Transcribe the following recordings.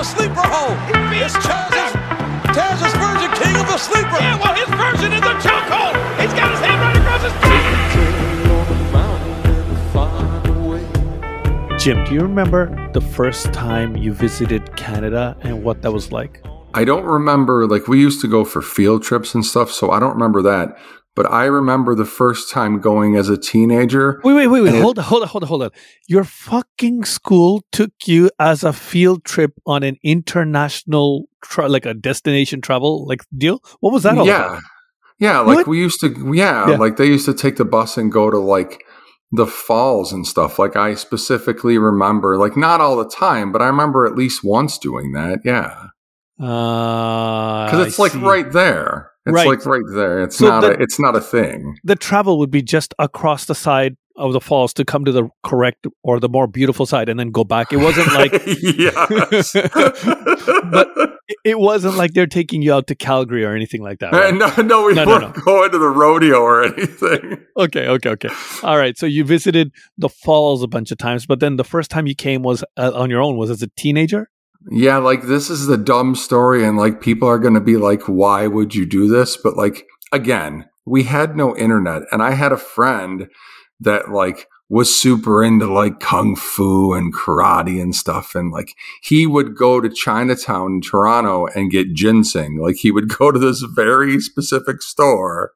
a sleeper hole. It's Taz's, Taz's version, king of the sleeper. Yeah, well, his version is a chokehold. He's got his hand right across his face. Jim, do you remember the first time you visited Canada and what that was like? I don't remember, like, we used to go for field trips and stuff, so I don't remember that. But I remember the first time going as a teenager. Wait, wait, wait, wait. Hold on, hold on, hold on, hold on. Your fucking school took you as a field trip on an international, tra- like a destination travel, like deal. What was that all yeah. about? Yeah, like What? we used to, yeah, Yeah. like they used to take the bus and go to like the falls and stuff. Like I specifically remember, like not all the time, but I remember at least once doing that. Yeah. Uh, Because it's I like see. right there. It's Right. like right there. It's So not the- a, it's not a thing. The travel would be just across the side of the falls to come to the correct or the more beautiful side and then go back. It wasn't like. But it wasn't like they're taking you out to Calgary or anything like that. right? no, no, we No, no, weren't going to the rodeo or anything. Okay, okay, okay. All right. So you visited the falls a bunch of times, but then the first time you came was uh, on your own. Was as a teenager? Yeah, like this is the dumb story, and like people are going to be like, why would you do this? But like, again, we had no internet, and I had a friend that like was super into like kung fu and karate and stuff. And like he would go to Chinatown in Toronto and get ginseng. Like he would go to this very specific store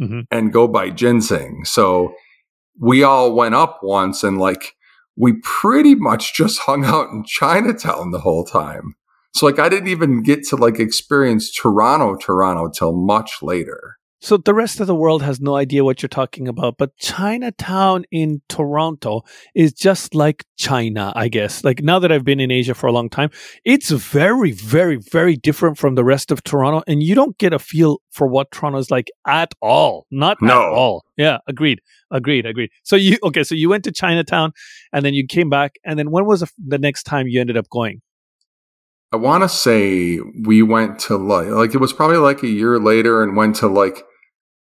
Mhm. and go buy ginseng. So we all went up once and like we pretty much just hung out in Chinatown the whole time. So like I didn't even get to like experience Toronto, Toronto till much later. So the rest of the world has no idea what you're talking about, but Chinatown in Toronto is just like China, I guess. Like now that I've been in Asia for a long time, it's very, very, very different from the rest of Toronto, and you don't get a feel for what Toronto is like at all. Not No. at all. Yeah, agreed, agreed, agreed. So you okay? So you went to Chinatown, and then you came back, and then when was the, the next time you ended up going? I want to say we went to like like it was probably like a year later and went to like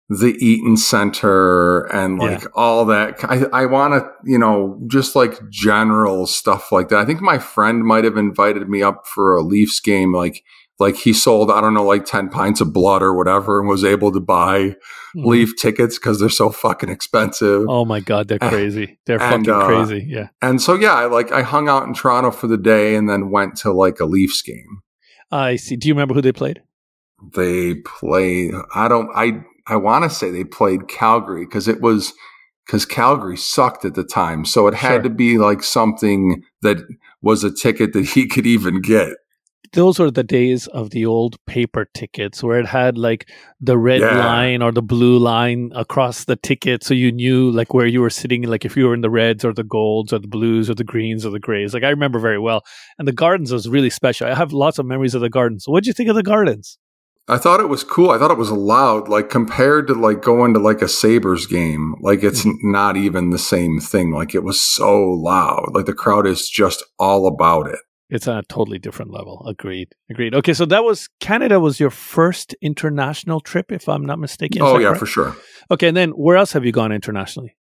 the Eaton Center and Yeah. like all that. I I want to you know just like general stuff like that. I think my friend might have invited me up for a Leafs game. Like like he sold I don't know like ten pints of blood or whatever and was able to buy Leaf tickets because they're so fucking expensive. Oh my god, they're crazy. They're and, fucking uh, crazy. Yeah. And so yeah, I like I hung out in Toronto for the day and then went to like a Leafs game. I see. Do you remember who they played? they played i don't i i want to say they played calgary because it was because calgary sucked at the time. So it had Sure. to be like something that was a ticket that he could even get. Those were the days of the old paper tickets where it had like the red Yeah. line or the blue line across the ticket so you knew like where you were sitting like if you were in the reds or the golds or the blues or the greens or the grays. Like i remember very well. And the gardens was really special. I have lots of memories of the gardens. What did you think of the gardens i thought it was cool. I thought it was loud like compared to like going to like a sabres game. Like it's mm-hmm. not even the same thing. Like it was so loud. Like the crowd is just all about it. It's on a totally different level. Agreed. Agreed. Okay so that was canada was your first international trip if i'm not mistaken. Is oh yeah correct? for sure. Okay and then where else have you gone internationally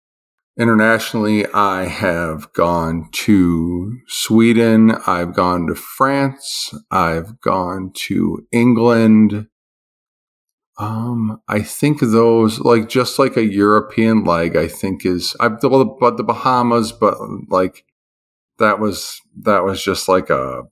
Internationally, I have gone to Sweden, I've gone to France, I've gone to England. Um, I think those like just like a European leg, I think is I've well, but the Bahamas, but like that was that was just like a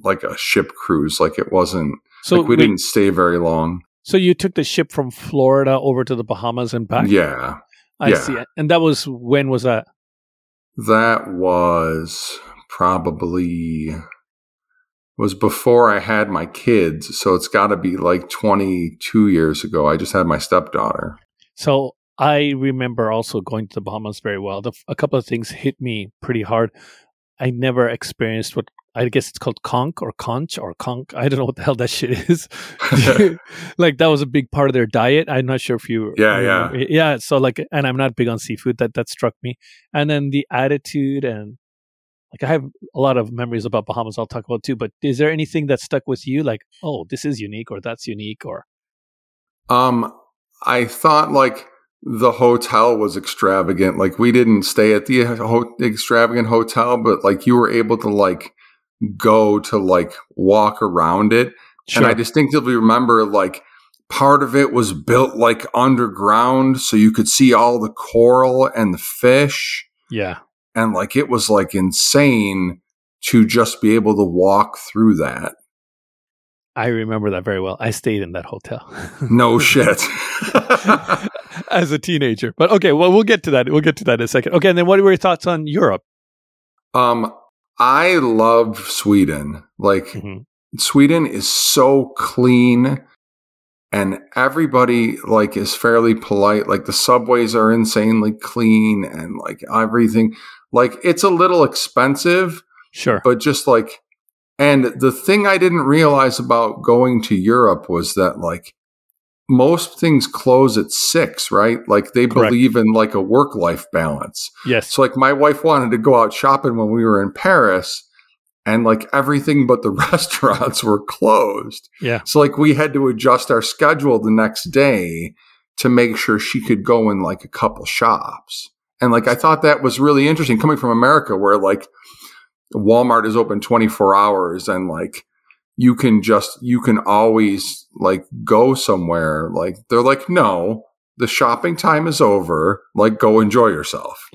like a ship cruise. Like it wasn't so like we wait, didn't stay very long. so you took the ship from florida over to the bahamas and back Yeah. I Yeah. see. It. And that was when was that? That was probably was before I had my kids, so it's got to be like 22 years ago. I just had my stepdaughter. So I remember also going to the Bahamas very well. The, a couple of things hit me pretty hard. I never experienced what I guess it's called conch or conch or conch. I don't know what the hell that shit is. like that was a big part of their diet. I'm not sure if you Yeah, remember. yeah. So like, and I'm not big on seafood. That that struck me. And then the attitude and like I have a lot of memories about Bahamas. I'll talk about too. But is there anything that stuck with you? Like, oh, this is unique or that's unique or Um, I thought like the hotel was extravagant. Like we didn't stay at the ho- extravagant hotel, but like you were able to like go to like walk around it. Sure. And I distinctively remember like part of it was built like underground so you could see all the coral and the fish. yeah. And like it was like insane to just be able to walk through that. I remember that very well. I stayed in that hotel. No shit. As a teenager. But okay, well, we'll get to that. We'll get to that in a second. Okay, and then what were your thoughts on Europe? um, I love Sweden. Like Mhm. Sweden is so clean and everybody like is fairly polite. Like the subways are insanely clean and like everything. Like it's a little expensive, Sure. but just like and the thing I didn't realize about going to Europe was that like most things close at six, right? Like they Correct. believe in like a work life balance. yes. So like my wife wanted to go out shopping when we were in Paris and like everything but the restaurants were closed. Yeah. So like we had to adjust our schedule the next day to make sure she could go in like a couple shops. And like I thought that was really interesting coming from America where like Walmart is open 24 hours and like you can just you can always like go somewhere like they're like no the shopping time is over like go enjoy yourself.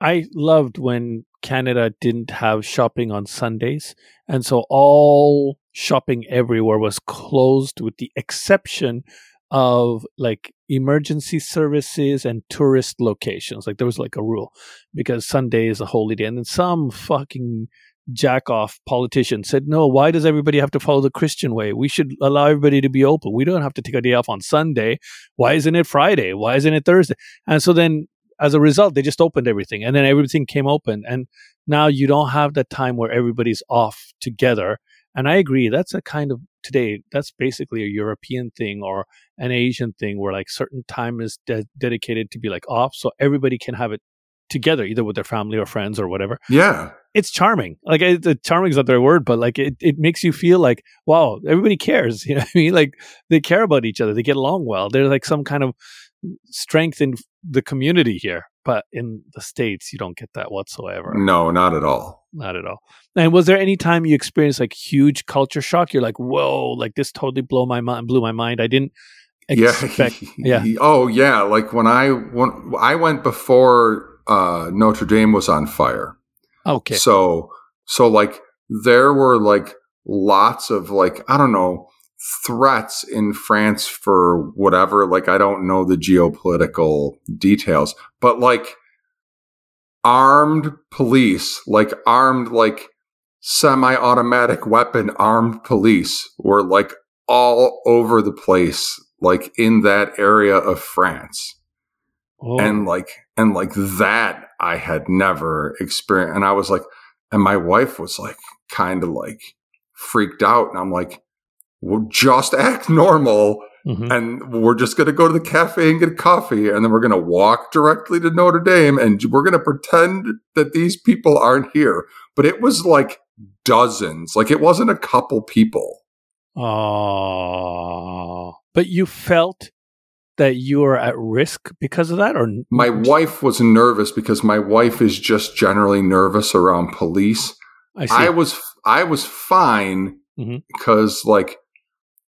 I loved when Canada didn't have shopping on Sundays. And so all shopping everywhere was closed with the exception of like emergency services and tourist locations. Like there was like a rule because Sunday is a holy day. And then some fucking jack off politician said, no, why does everybody have to follow the Christian way? We should allow everybody to be open. We don't have to take a day off on Sunday. Why isn't it Friday? Why isn't it Thursday? And so then as a result, they just opened everything and then everything came open. And now you don't have that time where everybody's off together. And I agree, that's a kind of today, that's basically a European thing or an Asian thing where like certain time is de- dedicated to be like off so everybody can have it together, either with their family or friends or whatever. Yeah. It's charming. Like it, charming is not the right word, but like it, it makes you feel like, wow, everybody cares. You know what I mean? Like they care about each other. They get along well. There's like some kind of strength in the community here. But in the States, you don't get that whatsoever. No, not at all. Not at all. And was there any time you experienced like huge culture shock? You're like, whoa, like this totally blow my mind, blew my mind. I didn't expect. yeah. yeah. Oh yeah. Like when I when I went before uh, Notre Dame was on fire. Okay. So so like there were like lots of like I don't know threats in France for whatever. Like I don't know the geopolitical details, but like armed police, like armed like semi-automatic weapon armed police were like all over the place like in that area of France Oh, and like and like that I had never experienced. And I was like and my wife was like kind of like freaked out. And I'm like well just act normal mhm. and we're just going to go to the cafe and get coffee and then we're going to walk directly to Notre Dame and we're going to pretend that these people aren't here. But it was like dozens. Like it wasn't a couple people. Oh, but you felt that you are at risk because of that, or my wife was nervous because my wife is just generally nervous around police I see. I was I was fine Mhm. because like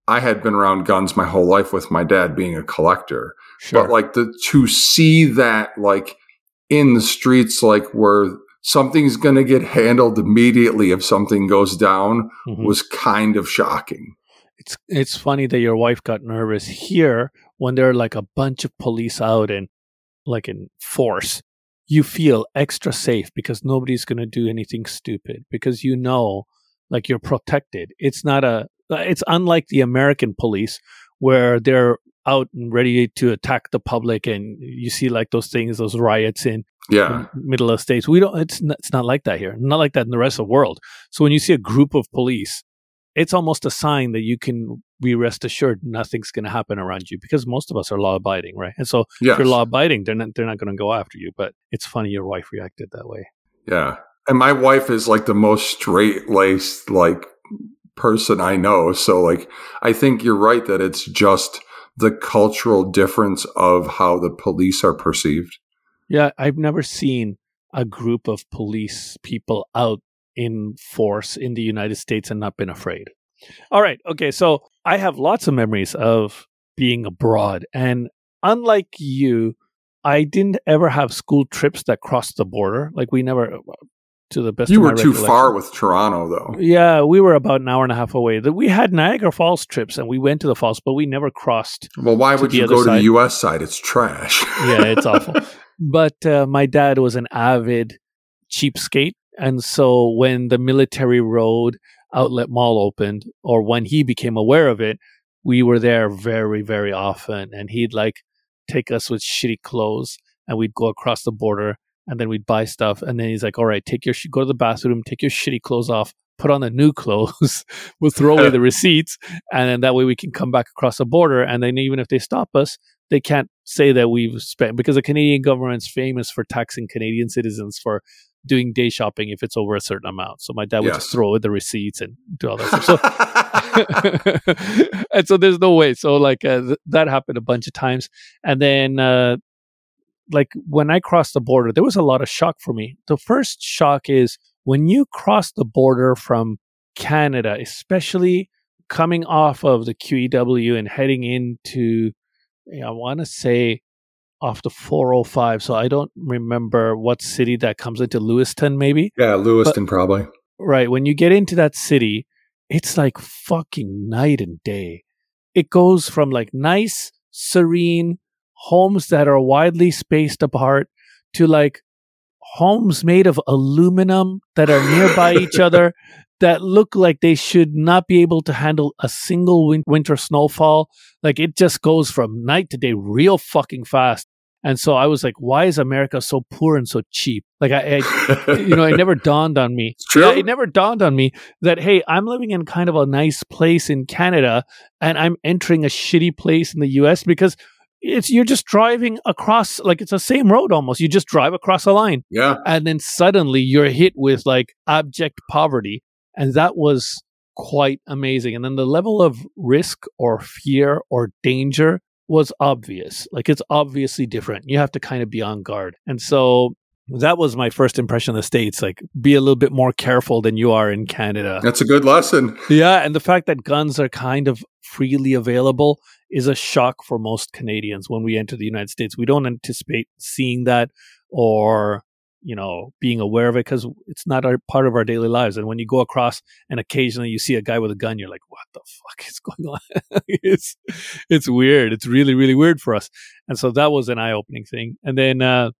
I had been around guns my whole life with my dad being a collector. sure. But like the to see that like in the streets like where something's going to get handled immediately if something goes down Mhm. was kind of shocking. it's it's funny that your wife got nervous here when there are like a bunch of police out and like in force. You feel extra safe because nobody's going to do anything stupid because you know like you're protected. It's not a it's unlike the American police where they're out and ready to attack the public and you see like those things those riots in Yeah. middle of states. We don't. It's not, it's not like that here. Not like that in the rest of the world. So when you see a group of police, it's almost a sign that you can be rest assured nothing's going to happen around you because most of us are law abiding, right? And so if you're law abiding, they're not they're not going to go after you. But it's funny your wife reacted that way. Yeah. And my wife is like the most straight laced like person I know. So like I think you're right that it's just the cultural difference of how the police are perceived. Yeah, I've never seen a group of police people out in force in the United States and not been afraid. All right. Okay. So I have lots of memories of being abroad. And unlike you, I didn't ever have school trips that crossed the border. Like we never, to the best you were too far with Toronto, though. Yeah, we were about an hour and a half away. We had Niagara Falls trips and we went to the falls, but we never crossed. Well, why would you go to the U.S. side? It's trash. Yeah, it's awful. But uh, my dad was an avid cheapskate. And so when the military road outlet mall opened, or when he became aware of it, we were there very, very often. And he'd like take us with shitty clothes and we'd go across the border and then we'd buy stuff. And then he's like, all right, take your, sh- go to the bathroom, take your shitty clothes off, put on the new clothes. we'll throw away the receipts. And then that way we can come back across the border. And then even if they stop us, they can't say that we've spent because the Canadian government's famous for taxing Canadian citizens for doing day shopping if it's over a certain amount. So my dad would Yes. just throw away the receipts and do all that stuff. So and so there's no way. So like uh, th- that happened a bunch of times, and then uh, like when I crossed the border, there was a lot of shock for me. The first shock is when you cross the border from Canada, especially coming off of the QEW and heading into, you know, I want to say off the 405. So I don't remember what city that comes into Lewiston, maybe. yeah, Lewiston probably. Right. When you get into that city, it's like fucking night and day. It goes from like nice, serene homes that are widely spaced apart to like homes made of aluminum that are nearby each other that look like they should not be able to handle a single win- winter snowfall. Like it just goes from night to day real fucking fast. And so I was like, why is America so poor and so cheap? Like I, I you know, it never dawned on me. It's true. Yeah, it never dawned on me that hey, I'm living in kind of a nice place in Canada, and I'm entering a shitty place in the U.S. because it's you're just driving across like it's the same road almost. You just drive across a line, yeah. and then suddenly you're hit with like abject poverty, and that was quite amazing. And then the level of risk or fear or danger was obvious. Like it's obviously different. You have to kind of be on guard. And so that was my first impression of the States. Like be a little bit more careful than you are in Canada. That's a good lesson. Yeah. And the fact that guns are kind of freely available is a shock for most Canadians when we enter the United States. We don't anticipate seeing that or you know being aware of it because it's not our part of our daily lives. And when you go across and occasionally you see a guy with a gun you're like what the fuck is going on? It's it's weird. It's really really weird for us. And so that was an eye-opening thing. And then uh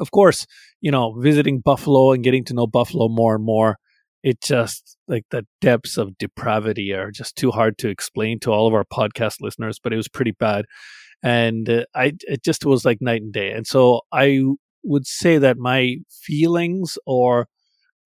of course you know visiting buffalo and getting to know buffalo more and more it just like the depths of depravity are just too hard to explain to all of our podcast listeners but it was pretty bad. And uh, i it just was like night and day. And so i would say that my feelings or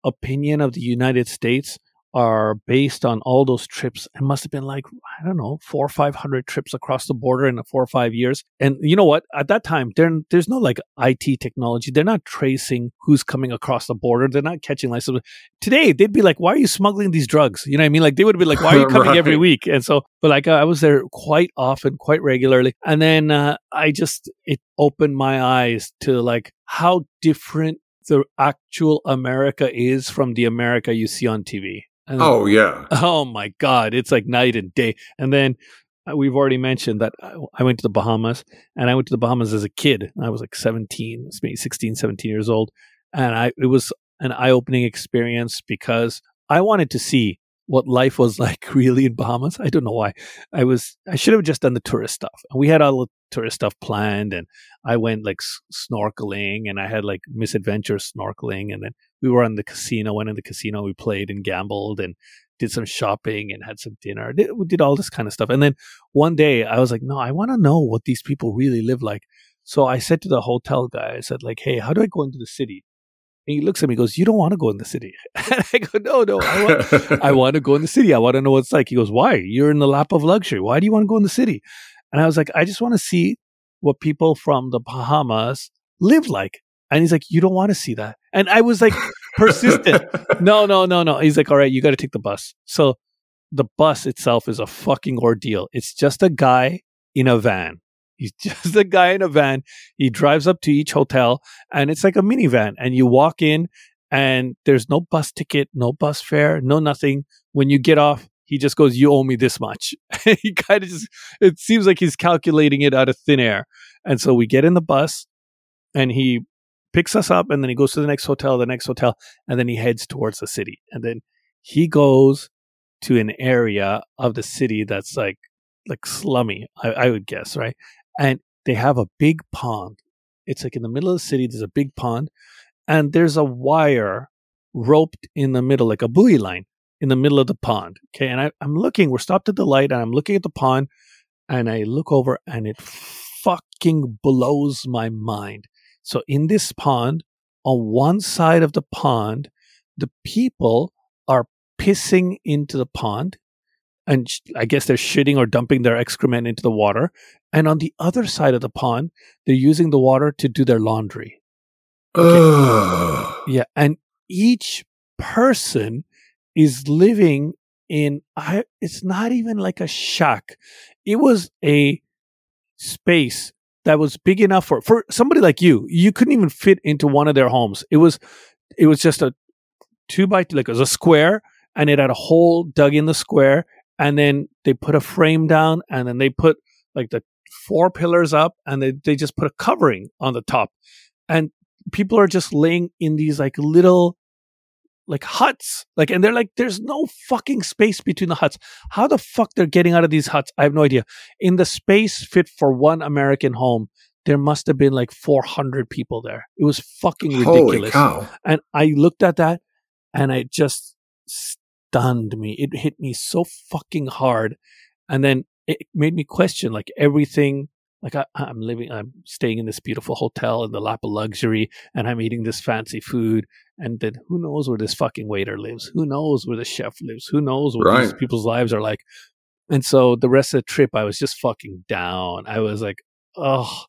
opinion of the united states are based on all those trips. It must have been like, I don't know, four or 500 trips across the border in four or five years. And you know what? At that time, there's no like IT technology. They're not tracing who's coming across the border. They're not catching license. Today, they'd be like, why are you smuggling these drugs? You know what I mean? Like, they would be like, why are you coming every week? And so, but like, I was there quite often, quite regularly. And then uh, I just, it opened my eyes to like how different the actual America is from the America you see on TV. And Oh yeah. Oh my God, it's like night and day. And then uh, we've already mentioned that I, I went to the Bahamas and I went to the Bahamas as a kid. I was like 17, it's maybe 16, 17 years old. And I, it was an eye opening experience because I wanted to see what life was like really in Bahamas. I don't know why. I was, I should have just done the tourist stuff. And we had all the tourist stuff planned and I went like s- snorkeling and I had like misadventure snorkeling. And then we were in the casino, went in the casino, we played and gambled and did some shopping and had some dinner. Did, we did all this kind of stuff. And then one day I was like, no, I want to know what these people really live like. So I said to the hotel guy, I said, like, hey, how do I go into the city? And he looks at me and goes, You don't want to go in the city. And I go, No, no, I want, I want to go in the city. I want to know what it's like. He goes, Why? You're in the lap of luxury. Why do you want to go in the city? And I was like, I just want to see what people from the Bahamas live like. And he's like, You don't want to see that. And I was like, persistent. no, no, no, no. He's like, All right, you got to take the bus. So the bus itself is a fucking ordeal. It's just a guy in a van. He's just a guy in a van. He drives up to each hotel and it's like a minivan. And you walk in and there's no bus ticket, no bus fare, no nothing. When you get off, he just goes, "You owe me this much." he kind of just it seems like he's calculating it out of thin air. And so we get in the bus, and he picks us up, and then he goes to the next hotel, the next hotel, and then he heads towards the city. And then he goes to an area of the city that's like like slummy, I, I would guess, right? And they have a big pond. It's like in the middle of the city. There's a big pond, and there's a wire roped in the middle, like a buoy line in the middle of the pond. Okay. And I, I'm looking, we're stopped at the light and I'm looking at the pond and I look over and it fucking blows my mind. So in this pond, on one side of the pond, the people are pissing into the pond and sh- I guess they're shitting or dumping their excrement into the water. And on the other side of the pond, they're using the water to do their laundry. Ugh. Yeah, and each person is living in I it's not even like a shack. It was a space that was big enough for for somebody like you. You couldn't even fit into one of their homes. It was it was just a two by two, like it was a square, and it had a hole dug in the square, and then they put a frame down, and then they put like the four pillars up, and they they just put a covering on the top, and people are just laying in these like little like huts. Like and they're like there's no fucking space between the huts. How the fuck they're getting out of these huts i have no idea. In the space fit for one american home there must have been like 400 people there. It was fucking Holy ridiculous. cow. and i looked at that and it just stunned me. It hit me so fucking hard. And then it made me question like everything like I, i'm living i'm staying in this beautiful hotel in the lap of luxury and i'm eating this fancy food and then who knows where this fucking waiter lives? Who knows where the chef lives? Who knows what these people's lives are like? And so the rest of the trip i was just fucking down. I was like oh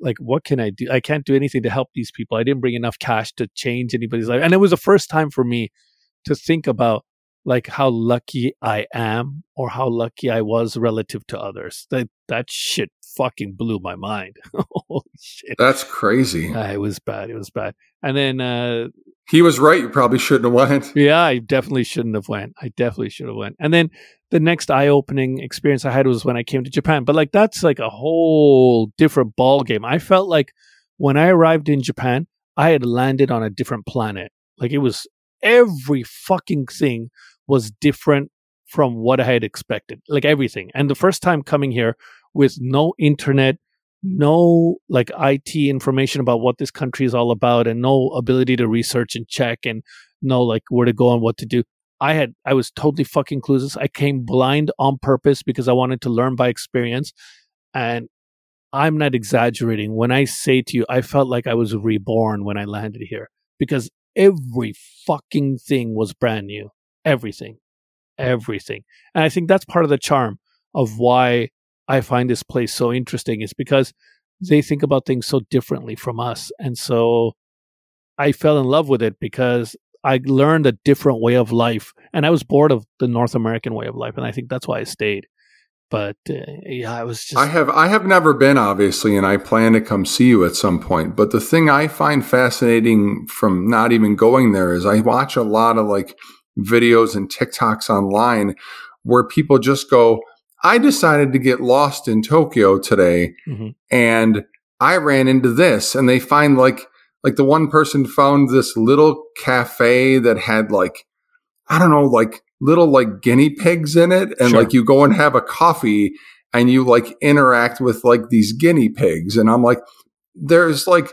like what can i do? I can't do anything to help these people. I didn't bring enough cash to change anybody's life. And it was the first time for me to think about like how lucky i am or how lucky i was relative to others that that shit fucking blew my mind holy shit That's crazy. Ah, it was bad it was bad and then uh He was right. You probably shouldn't have went. yeah, I definitely shouldn't have went. I definitely should have went. And then the next eye-opening experience I had was when I came to Japan. But like that's like a whole different ball game. I felt like when I arrived in Japan, I had landed on a different planet. Like it was every fucking thing was different from what I had expected. Like everything. And the first time coming here with no internet, no like IT information about what this country is all about and no ability to research and check and know like where to go and what to do. I had I was totally fucking clueless. I came blind on purpose because I wanted to learn by experience. And I'm not exaggerating when I say to you, I felt like I was reborn when I landed here because every fucking thing was brand new. Everything. Everything. And I think that's part of the charm of why I find this place so interesting is because they think about things so differently from us. And so I fell in love with it because I learned a different way of life and I was bored of the North American way of life. And I think that's why I stayed. But uh, yeah, I was just. I have I have never been obviously, and I plan to come see you at some point. But the thing I find fascinating from not even going there is I watch a lot of like videos and TikToks online where people just go, "I decided to get lost in Tokyo today, Mhm. and I ran into this," and they find like like the one person found this little cafe that had like I don't know, like little like guinea pigs in it. And Sure. like you go and have a coffee and you like interact with like these guinea pigs. And I'm like, there's like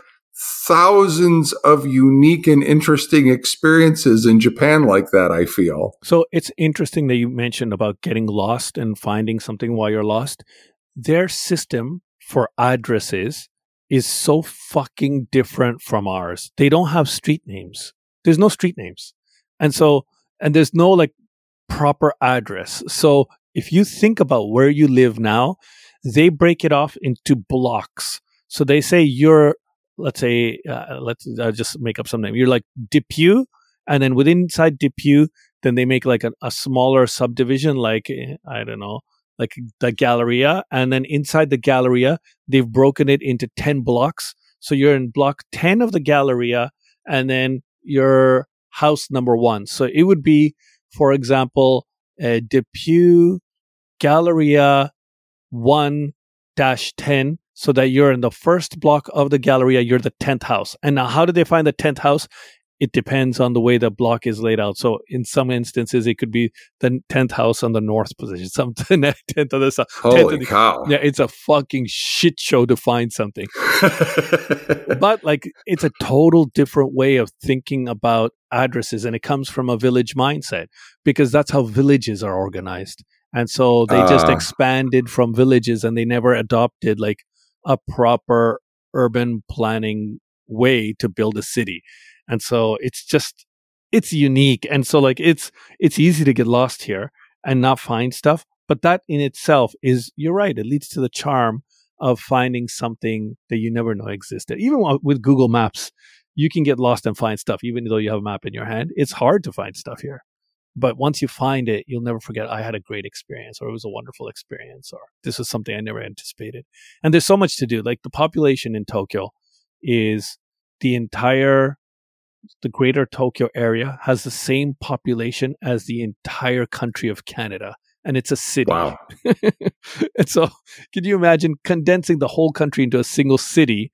thousands of unique and interesting experiences in Japan like that, I feel. So it's interesting that you mentioned about getting lost and finding something while you're lost. Their system for addresses is so fucking different from ours. They don't have street names. There's no street names. And so, and there's no like proper address. So if you think about where you live now, they break it off into blocks. So they say you're, let's say, uh, let's uh, just make up some name. You're like Depew, and then within inside Depew, then they make like a, smaller subdivision, like eh, I don't know, like the Galleria, and then inside the Galleria, they've broken it into ten blocks. So you're in block ten of the Galleria, and then your house number one. So it would be, for example, uh, Depew Galleria 1 10 so that you're in the first block of the Galleria, you're the 10th house. And now, how do they find the 10th house? It depends on the way the block is laid out. So, in some instances, it could be the 10th house on the north position, some 10th of the south. Holy cow. Yeah, it's a fucking shit show to find something. but, like, it's a total different way of thinking about addresses. And it comes from a village mindset because that's how villages are organized. And so they just Ah. expanded from villages and they never adopted like a proper urban planning way to build a city. And so it's just it's unique. And so like it's it's easy to get lost here and not find stuff, but that in itself is you're right, it leads to the charm of finding something that you never know existed. Even with Google Maps, you can get lost and find stuff even though you have a map in your hand. It's hard to find stuff here but once you find it, you'll never forget. I had a great experience, or it was a wonderful experience, or this was something I never anticipated. And there's so much to do. Like the population in Tokyo is the entire, the greater Tokyo area has the same population as the entire country of Canada, and it's a city. wow. and so, can you imagine condensing the whole country into a single city?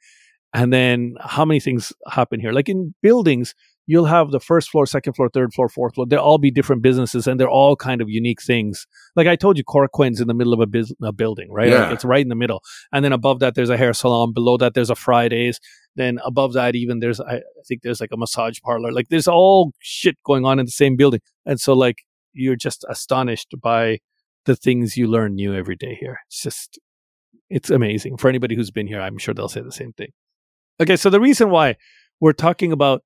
And then how many things happen here? Like in buildings, you'll have the first floor, second floor, third floor, fourth floor. They'll all be different businesses and they're all kind of unique things. Like I told you, Corquin's in the middle of a, bus- a building, right? Yeah. Like it's right in the middle. And then above that, there's a hair salon. Below that, there's a Fridays. Then above that, even there's, I, I think there's like a massage parlor. Like there's all shit going on in the same building. And so like you're just astonished by the things you learn new every day here. It's just, it's amazing. For anybody who's been here, I'm sure they'll say the same thing. Okay, so the reason why we're talking about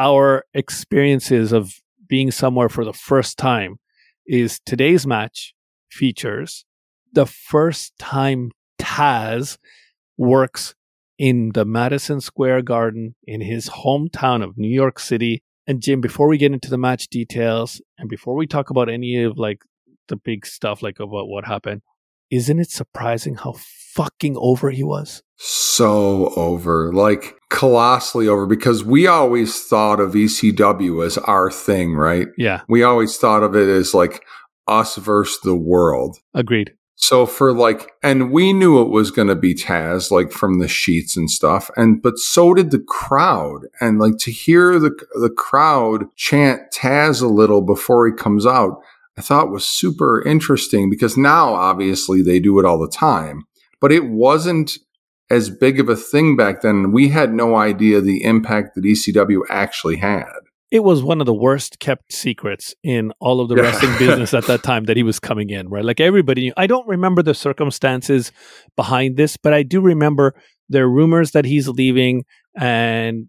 our experiences of being somewhere for the first time is today's match features the first time Taz works in the Madison Square Garden in his hometown of New York City. And Jim, before we get into the match details and before we talk about any of like the big stuff like about what happened, isn't it surprising how fucking over he was? so over, like colossally over, because we always thought of ECW as our thing, right? Yeah, We always thought of it as like us versus the world. agreed. So for like, and we knew it was going to be Taz, like from the sheets and stuff, and but so did the crowd, and like to hear the the crowd chant Taz a little before he comes out, I thought was super interesting because now obviously they do it all the time, but it wasn't as big of a thing back then. We had no idea the impact that ECW actually had. it was one of the worst kept secrets in all of the Yeah. wrestling business at that time that he was coming in, right? Like everybody knew. I don't remember the circumstances behind this, but I do remember there are rumors that he's leaving and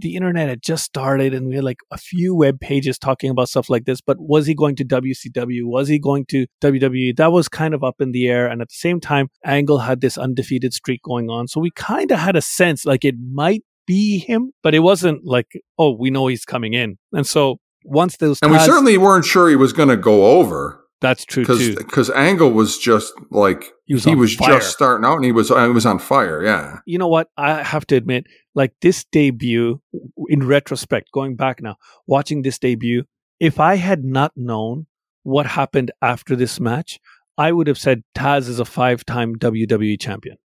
the internet had just started and we had like a few web pages talking about stuff like this. But was he going to WCW? Was he going to WWE? That was kind of up in the air. And at the same time, Angle had this undefeated streak going on. So we kind of had a sense like it might be him, but it wasn't like, oh, we know he's coming in. And so once those And we certainly weren't sure he was going to go over. that's true because too. because Angle was just like He was he was just starting out and he was uh, he was on fire. Yeah, You know what? I have to admit, like this debut, in retrospect, going back now, watching this debut, if I had not known what happened after this match, I would have said Taz is a five-time WWE champion.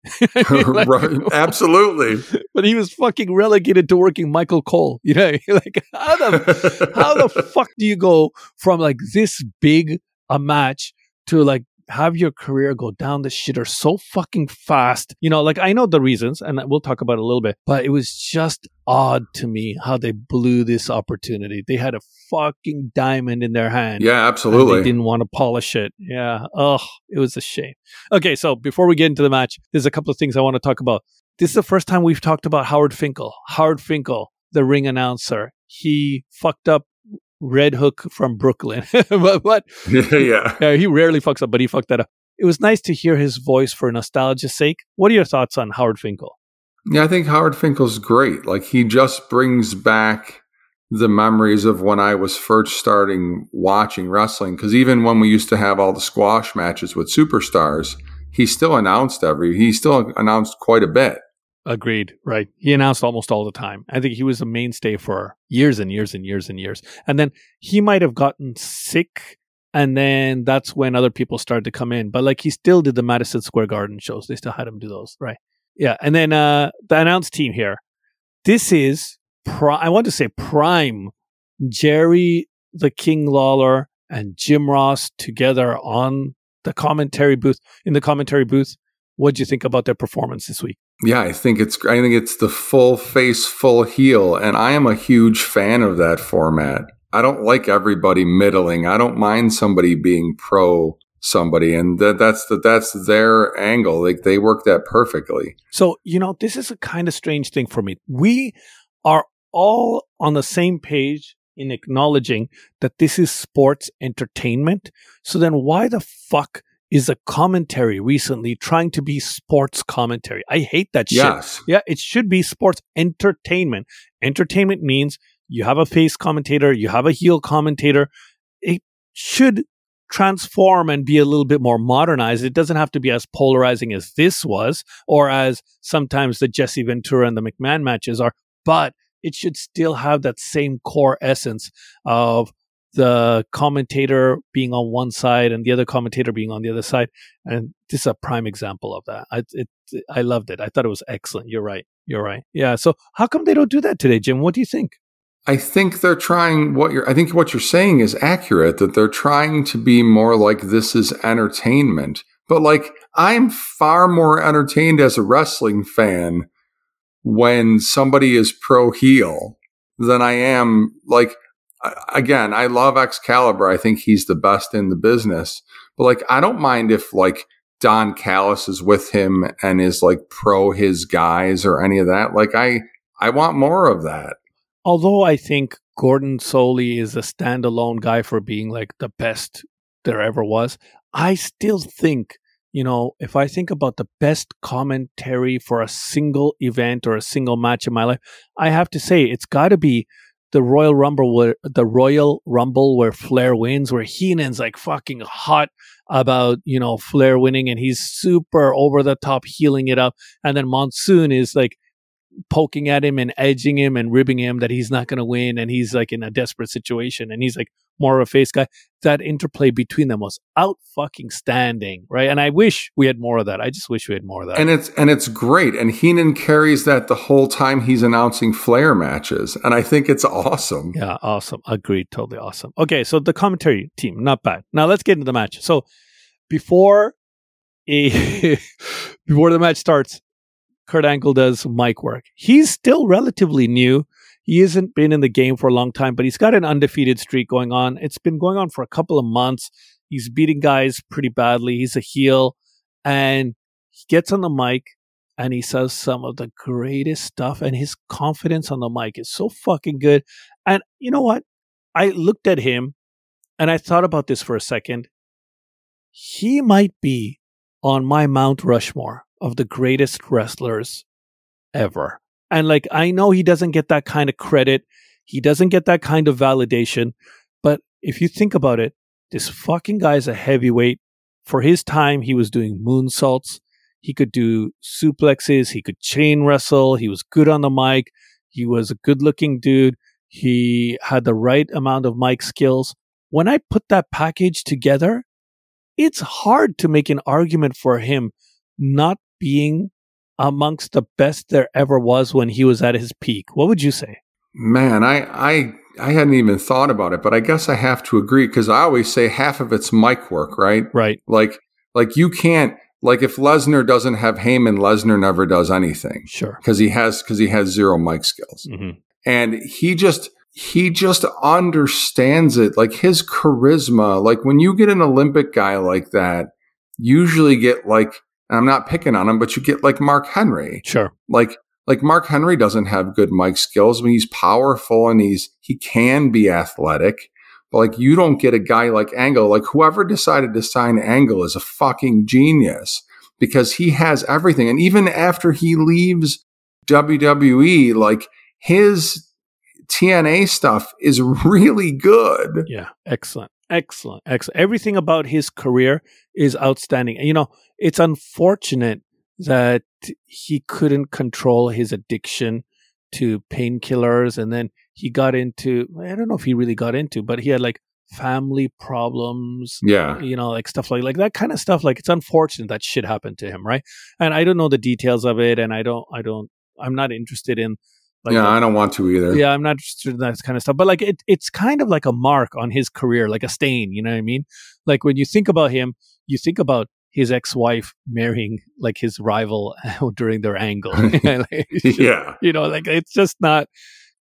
Like, right. absolutely. but he was fucking relegated to working Michael Cole. You know, like how the how the fuck do you go from like this big a match to like have your career go down the shitter so fucking fast? You know, like I know the reasons and we'll talk about it a little bit, but it was just odd to me how they blew this opportunity. They had a fucking diamond in their hand. yeah, and they absolutely. didn't want to polish it. Yeah. Oh, it was a shame. Okay, so before we get into the match, there's a couple of things I want to talk about. This is the first time we've talked about Howard Finkel. Howard Finkel, the ring announcer, he fucked up Red Hook from Brooklyn. but, but yeah, yeah. yeah, he rarely fucks up, but he fucked that up. It was nice to hear his voice for nostalgia's sake. What are your thoughts on Howard Finkel? Yeah, I think Howard Finkel's great. Like he just brings back the memories of when I was first starting watching wrestling. Because even when we used to have all the squash matches with superstars, he still announced every. He still announced quite a bit. Agreed. Right. He announced almost all the time. I think he was a mainstay for years and years and years and years. And then he might have gotten sick. And then that's when other people started to come in. But like he still did the Madison Square Garden shows. They still had him do those. Right. Yeah. And then uh the announced team here. This is pri- I want to say prime Jerry the King Lawler and Jim Ross together on the commentary booth in the commentary booth. What do you think about their performance this week? Yeah, I think it's I think it's the full face, full heel, and I am a huge fan of that format. I don't like everybody middling. I don't mind somebody being pro somebody, and that, that's the, that's their angle. Like they work that perfectly. So you know, this is a kind of strange thing for me. We are all on the same page in acknowledging that this is sports entertainment. So then, why the fuck? Is a commentary recently trying to be sports commentary? I hate that shit. Yes. Yeah, it should be sports entertainment. Entertainment means you have a face commentator, you have a heel commentator. It should transform and be a little bit more modernized. It doesn't have to be as polarizing as this was, or as sometimes the Jesse Ventura and the McMahon matches are, but it should still have that same core essence of the commentator being on one side and the other commentator being on the other side. And this is a prime example of that. I, it, I loved it. I thought it was excellent. You're right. You're right. Yeah. So how come they don't do that today, Jim? What do you think? I think they're trying what you're I think what you're saying is accurate that they're trying to be more like this is entertainment. But like I'm far more entertained as a wrestling fan when somebody is pro heel than I am like again, I love Excalibur. I think he's the best in the business. But like I don't mind if like Don Callis is with him and is like pro his guys or any of that. Like I I want more of that. Although I think Gordon Solie is a standalone guy for being like the best there ever was, I still think, you know, if I think about the best commentary for a single event or a single match in my life, I have to say it's got to be the Royal Rumble where the Royal Rumble where Flair wins, where Heenan's like fucking hot about you know Flair winning, and he's super over the top heeling it up, and then Monsoon is like poking at him and edging him and ribbing him that he's not going to win, and he's like in a desperate situation, and he's like more of a face guy. That interplay between them was out fucking standing, right? And I wish we had more of that. I just wish we had more of that. And it's and it's great. And Heenan carries that the whole time he's announcing Flair matches, and I think it's awesome. Yeah, awesome. Agreed. Totally awesome. Okay, so the commentary team, not bad. Now let's get into the match. So before a before the match starts, Kurt Angle does mic work. He's still relatively new. He hasn't been in the game for a long time, but he's got an undefeated streak going on. It's been going on for a couple of months. He's beating guys pretty badly. He's a heel, and he gets on the mic and he says some of the greatest stuff. And his confidence on the mic is so fucking good. And you know what? I looked at him and I thought about this for a second. He might be on my Mount Rushmore of the greatest wrestlers ever. And like, I know he doesn't get that kind of credit. He doesn't get that kind of validation. But if you think about it, this fucking guy's a heavyweight. For his time, he was doing moonsaults. He could do suplexes. He could chain wrestle. He was good on the mic. He was a good looking dude. He had the right amount of mic skills. When I put that package together, it's hard to make an argument for him not being amongst the best there ever was when he was at his peak. What would you say? Man, I I I hadn't even thought about it, but I guess I have to agree because I always say half of it's mic work, right? Right. Like like you can't like if Lesnar doesn't have Heyman, Lesnar never does anything. Sure. Because he has because he has zero mic skills. Mm-hmm. And he just he just understands it. Like his charisma, like when you get an Olympic guy like that, usually get like and I'm not picking on him, but you get like Mark Henry. Sure. Like like Mark Henry doesn't have good mic skills. I mean, he's powerful and he's he can be athletic. But like you don't get a guy like Angle. Like whoever decided to sign Angle is a fucking genius because he has everything. And even after he leaves WWE, like his TNA stuff is really good. Yeah, excellent. Excellent. Excellent. Everything about his career is outstanding. And, you know, it's unfortunate that he couldn't control his addiction to painkillers and then he got into I don't know if he really got into, but he had like family problems, Yeah. you know, like stuff like like that kind of stuff. Like it's unfortunate that shit happened to him, right? And I don't know the details of it, and I don't, I don't, I'm not interested in. Like yeah, uh, I don't want to either. yeah, I'm not interested in that kind of stuff. But like it, it's kind of like a mark on his career, like a stain. You know what I mean? Like when you think about him, you think about his ex-wife marrying like his rival oh, during their angle. Like, Yeah. you know, like it's just not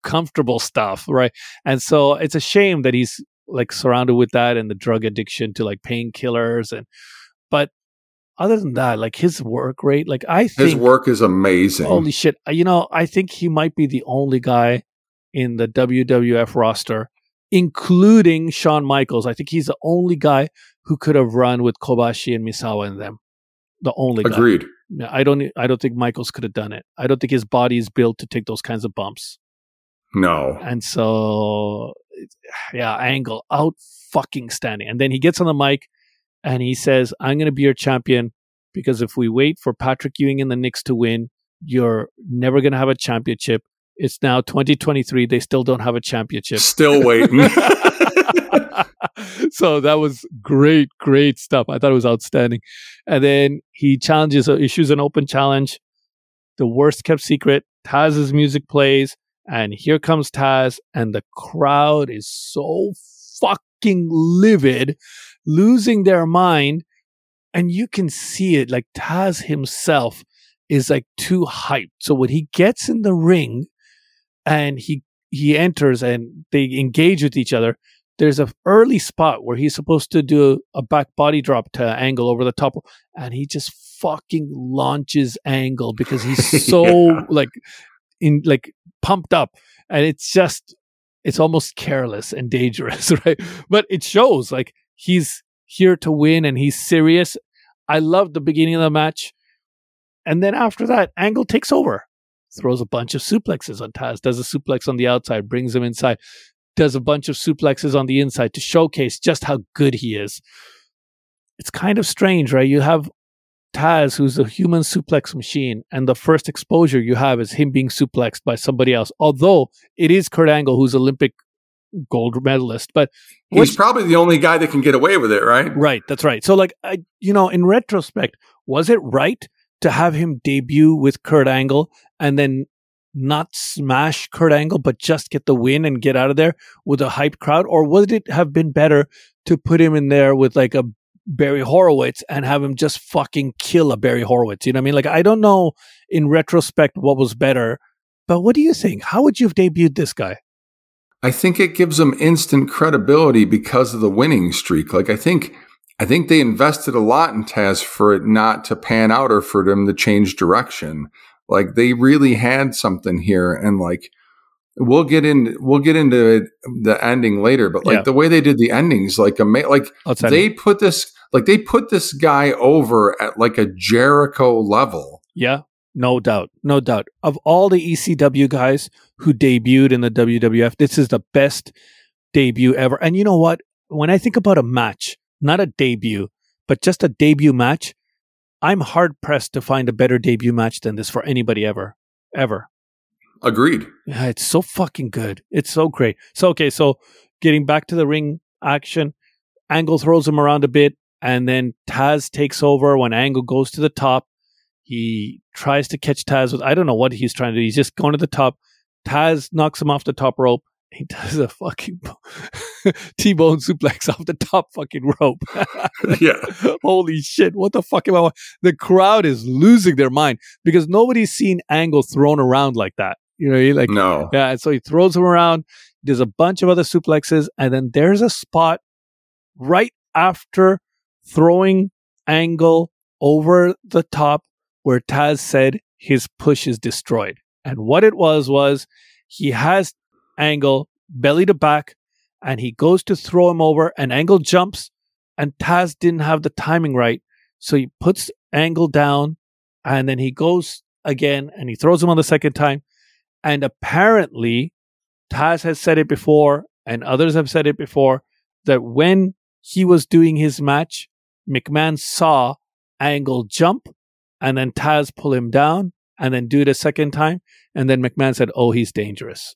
comfortable stuff, right? And so it's a shame that he's like surrounded with that and the drug addiction to like painkillers and but other than that, like his work rate, like I think His work is amazing. Holy shit. You know, I think he might be the only guy in the WWF roster, including Shawn Michaels. I think he's the only guy who could have run with Kobashi and Misawa in them. The only guy. Agreed. I don't I don't think Michaels could have done it. I don't think his body is built to take those kinds of bumps. No. And so yeah, Angle out fucking standing. And then he gets on the mic and he says, I'm gonna be your champion because if we wait for Patrick Ewing and the Knicks to win, you're never gonna have a championship. It's now 2023. They still don't have a championship. Still waiting. so that was great, great stuff. I thought it was outstanding. And then he challenges, uh, issues an open challenge. The worst kept secret. Taz's music plays, and here comes Taz, and the crowd is so fucking livid, losing their mind. And you can see it like Taz himself is like too hyped. So when he gets in the ring and he he enters and they engage with each other, there's a early spot where he's supposed to do a back body drop to angle over the top and he just fucking launches angle because he's so Yeah. like in like pumped up and it's just it's almost careless and dangerous right but it shows like he's here to win and he's serious i love the beginning of the match and then after that angle takes over throws a bunch of suplexes on taz does a suplex on the outside brings him inside does a bunch of suplexes on the inside to showcase just how good he is. It's kind of strange, right? You have Taz, who's a human suplex machine, and the first exposure you have is him being suplexed by somebody else. Although it is Kurt Angle, who's Olympic gold medalist, but He's probably the only guy that can get away with it, right? Right, that's right. So, like, I, you know, in retrospect, was it right to have him debut with Kurt Angle and then not smash Kurt Angle, but just get the win and get out of there with a hype crowd? Or would it have been better to put him in there with like a Barry Horowitz and have him just fucking kill a Barry Horowitz? You know what I mean? Like, I don't know in retrospect what was better, but what do you think? How would you have debuted this guy? I think it gives them instant credibility because of the winning streak. Like I think I think they invested a lot in Taz for it not to pan out or for them to change direction. Like they really had something here and like we'll get in we'll get into it, the ending later, but like Yeah. the way they did the endings like ama- like they put this like they put this guy over at like a Jericho level. Yeah, no doubt. No doubt. Of all the ECW guys who debuted in the WWF, this is the best debut ever. And you know what? When I think about a match, not a debut, but just a debut match, I'm hard pressed to find a better debut match than this for anybody ever. Ever. Agreed. Yeah, it's so fucking good. It's so great. So okay, so getting back to the ring action, Angle throws him around a bit, and then Taz takes over when Angle goes to the top. He tries to catch Taz with I don't know what he's trying to do. He's just going to the top. Taz knocks him off the top rope. He does a fucking T-bone suplex off the top fucking rope. Yeah. Holy shit! What the fuck am I? The crowd is losing their mind because nobody's seen Angle thrown around like that. You know, like No. yeah, and so he throws him around. There's a bunch of other suplexes, and then there's a spot right after throwing Angle over the top where Taz said his push is destroyed. And what it was was he has Angle belly to back, and he goes to throw him over, and Angle jumps, and Taz didn't have the timing right, so he puts Angle down, and then he goes again, and he throws him on the second time, and apparently, Taz has said it before, and others have said it before, that when he was doing his match, McMahon saw Angle jump and then Taz pull him down, and then do it a second time, and then McMahon said, "Oh, he's dangerous,"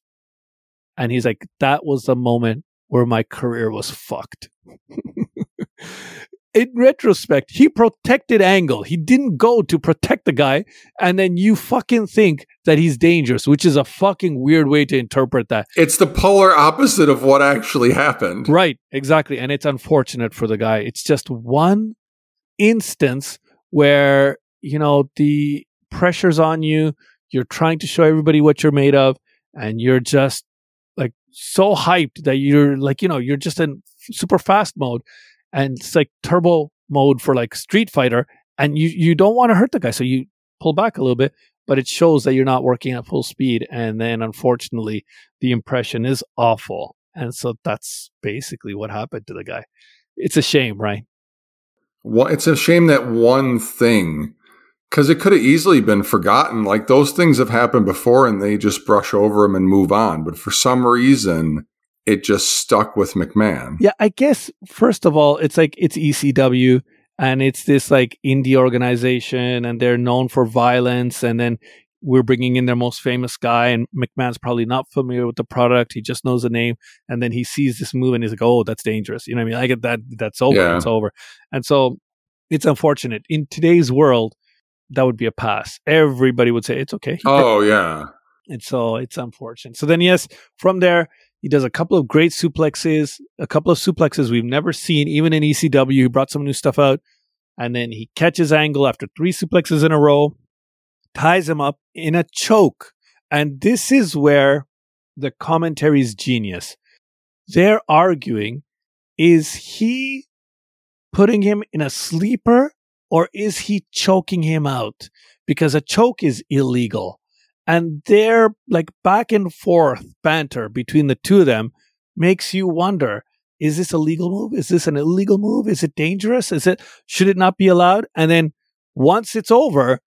and he's like, "That was the moment where my career was fucked." in retrospect, he protected Angle. He didn't go to protect the guy, and then you fucking think that he's dangerous, which is a fucking weird way to interpret that. It's the polar opposite of what actually happened. Right, exactly. And it's unfortunate for the guy. It's just one instance where, you know, the pressure's on you, you're trying to show everybody what you're made of, and you're just like so hyped that you're like, you know, you're just in super fast mode and it's like turbo mode for like Street Fighter, and you you don't want to hurt the guy, so you pull back a little bit, but it shows that you're not working at full speed, and then unfortunately the impression is awful, and so that's basically what happened to the guy. It's a shame, right? Well, it's a shame that one thing because it could have easily been forgotten. Like those things have happened before, and they just brush over them and move on. But for some reason, it just stuck with McMahon. Yeah, I guess first of all, it's like it's ECW and it's this like indie organization and they're known for violence and then we're bringing in their most famous guy and McMahon's probably not familiar with the product. He just knows the name and then he sees this move and he's like, "Oh, that's dangerous." You know what I mean? I get that that's over. Yeah. It's over. And so it's unfortunate. In today's world, that would be a pass. Everybody would say it's okay. Oh, yeah. And so it's unfortunate. So then yes, from there he does a couple of great suplexes, a couple of suplexes we've never seen, even in ECW. He brought some new stuff out. And then he catches Angle after three suplexes in a row, ties him up in a choke. And this is where the commentary is genius. They're arguing is he putting him in a sleeper or is he choking him out? Because a choke is illegal. And their like back and forth banter between the two of them makes you wonder is this a legal move? Is this an illegal move? Is it dangerous? Is it should it not be allowed? And then once it's over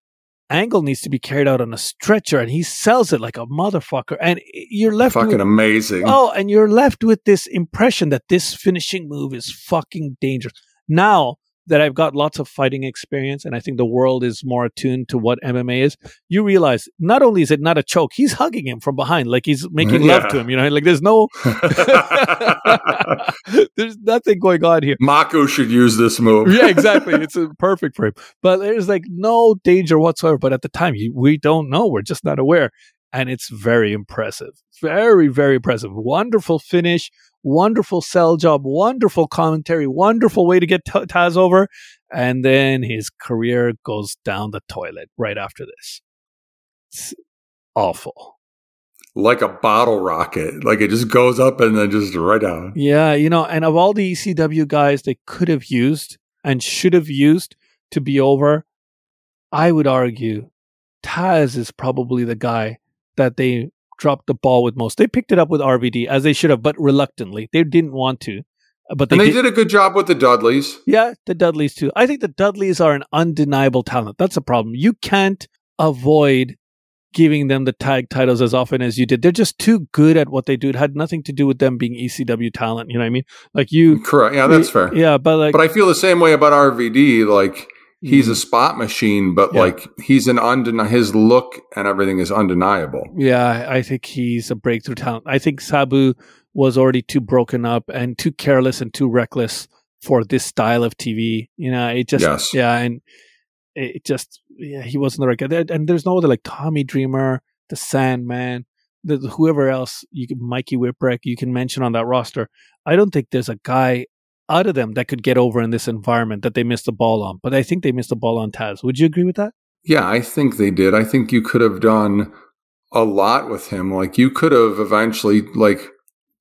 angle needs to be carried out on a stretcher and he sells it like a motherfucker. And you're left fucking with, amazing. Oh and you're left with this impression that this finishing move is fucking dangerous. Now that I've got lots of fighting experience and I think the world is more attuned to what MMA is, you realize not only is it not a choke, he's hugging him from behind, like he's making mm-hmm. yeah. love to him, you know, like there's no, there's nothing going on here. Mako should use this move. yeah, exactly. It's perfect for him. But there's like no danger whatsoever. But at the time, we don't know. We're just not aware. And it's very impressive. Very, very impressive. Wonderful finish wonderful sell job, wonderful commentary, wonderful way to get t- Taz over. And then his career goes down the toilet right after this. It's awful. Like a bottle rocket. Like it just goes up and then just right down. Yeah, you know, and of all the ECW guys they could have used and should have used to be over, I would argue Taz is probably the guy that they dropped the ball with most. They picked it up with RVD as they should have, but reluctantly. They didn't want to. Uh, but they, and they did, did, a good job with the Dudleys. Yeah, the Dudleys too. I think the Dudleys are an undeniable talent. That's a problem. You can't avoid giving them the tag titles as often as you did. They're just too good at what they do. It had nothing to do with them being ECW talent. You know what I mean? Like you, correct? Yeah, that's fair. Yeah, but like, but I feel the same way about RVD. Like he's a mm-hmm. spot machine, but yeah. like he's an undeniable. His look and everything is undeniable. Yeah, I think he's a breakthrough talent. I think Sabu was already too broken up and too careless and too reckless for this style of TV. You know, it just yes. yeah, and it just yeah, he wasn't the right guy. And there's no other like Tommy Dreamer, the Sandman, the, whoever else you can Mikey Whipwreck you can mention on that roster. I don't think there's a guy out of them that could get over in this environment that they missed the ball on. But I think they missed the ball on Taz. Would you agree with that? Yeah, I think they did. I think you could have done a lot with him. Like you could have eventually like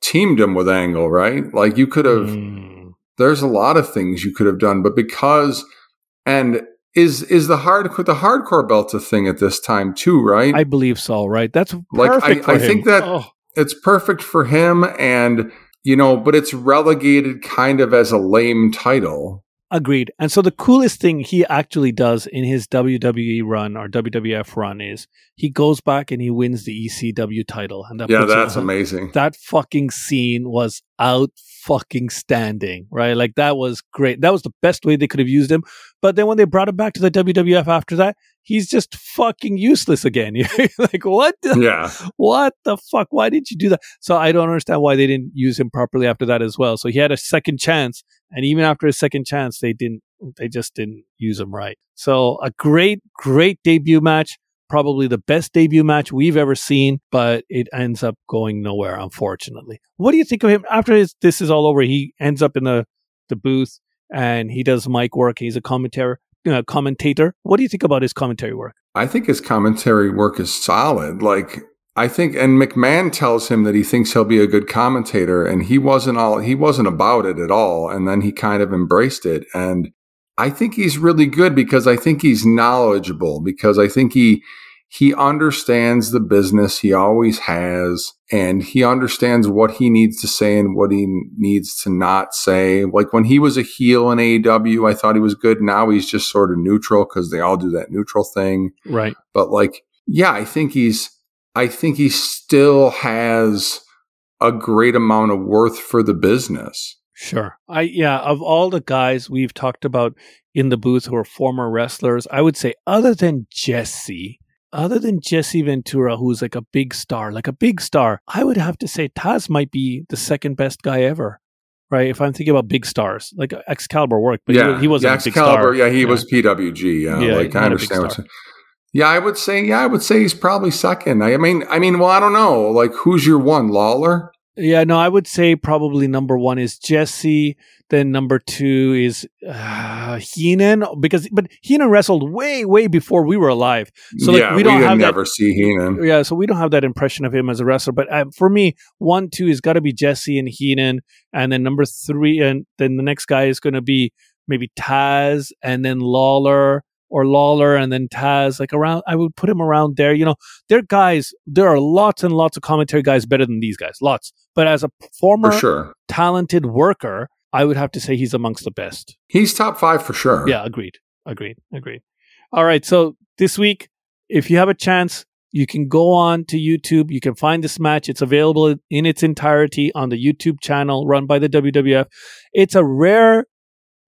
teamed him with Angle, right? Like you could have. Mm. There's a lot of things you could have done, but because and is is the hard the hardcore belt a thing at this time too, right? I believe so. Right. That's like I, I think that oh. it's perfect for him and you know, but it's relegated kind of as a lame title. Agreed. And so the coolest thing he actually does in his WWE run or WWF run is he goes back and he wins the ECW title. And that Yeah, that's amazing. That fucking scene was out fucking standing, right? Like that was great. That was the best way they could have used him. But then when they brought him back to the WWF after that, he's just fucking useless again. Like, what? the- Yeah. what the fuck? Why did you do that? So I don't understand why they didn't use him properly after that as well. So he had a second chance, and even after his second chance, they didn't. They just didn't use him right. So a great, great debut match. Probably the best debut match we've ever seen, but it ends up going nowhere, unfortunately. What do you think of him after his, this is all over? He ends up in the, the booth and he does mic work. He's a commentator. Uh, commentator. What do you think about his commentary work? I think his commentary work is solid. Like I think, and McMahon tells him that he thinks he'll be a good commentator, and he wasn't all he wasn't about it at all. And then he kind of embraced it, and I think he's really good because I think he's knowledgeable because I think he he understands the business he always has and he understands what he needs to say and what he needs to not say like when he was a heel in AEW I thought he was good now he's just sort of neutral cuz they all do that neutral thing Right. but like yeah i think he's i think he still has a great amount of worth for the business Sure. I yeah, of all the guys we've talked about in the booth who are former wrestlers, I would say other than Jesse, other than Jesse Ventura, who's like a big star, like a big star, I would have to say Taz might be the second best guy ever. Right? If I'm thinking about big stars, like Excalibur worked, but yeah he, he wasn't yeah, a big Excalibur, star. yeah he Yeah. was pwg yeah, Yeah, like i understand what yeah i would say yeah i would say he's probably second i, I mean i mean well i don't know like who's your one lawler Yeah, no, I would say probably number one is Jesse. Then number two is uh, Heenan because but Heenan wrestled way way before we were alive. So like, yeah we don't didn't have that never see heenan yeah, so we don't have that impression of him as a wrestler. But uh, for me, one, two has got to be Jesse and Heenan, and then number three, and then the next guy is going to be maybe Taz, and then Lawler or Lawler, and then Taz. Like around, I would put him around there. You know, they're guys. There are lots and lots of commentary guys better than these guys, lots. But as a former for sure talented worker, I would have to say he's amongst the best. he's top five for sure Yeah, agreed. Agreed. Agreed. All right. So this week, if you have a chance, you can go on to YouTube. You can find this match. It's available in its entirety on the YouTube channel run by the WWF. It's a rare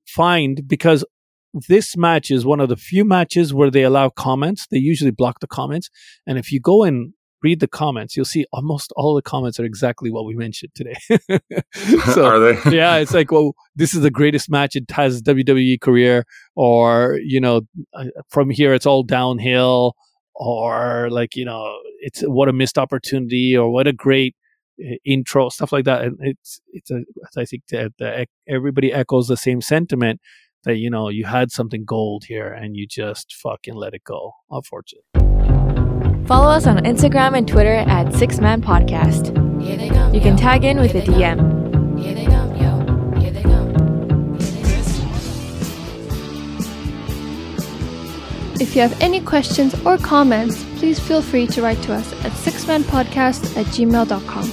find because this match is one of the few matches where they allow comments. They usually block the comments. And if you go and read the comments, you'll see almost all the comments are exactly what we mentioned today. so, are they yeah, it's like, well, this is the greatest match in Taz's WWE career, or you know, uh, from here it's all downhill, or like you know, it's what a missed opportunity, or what a great uh, intro, stuff like that. And it's it's a, I think that the, everybody echoes the same sentiment that you know you had something gold here and you just fucking let it go. Unfortunately. Follow us on Instagram and Twitter at Six Man Podcast. Come, You can tag in with a DM. come. Here they come, yo. Here they come. If you have any questions or comments, please feel free to write to us at sixmanpodcast at gmail.com.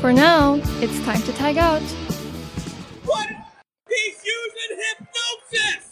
For now, it's time to tag out. What? He's using hypnosis!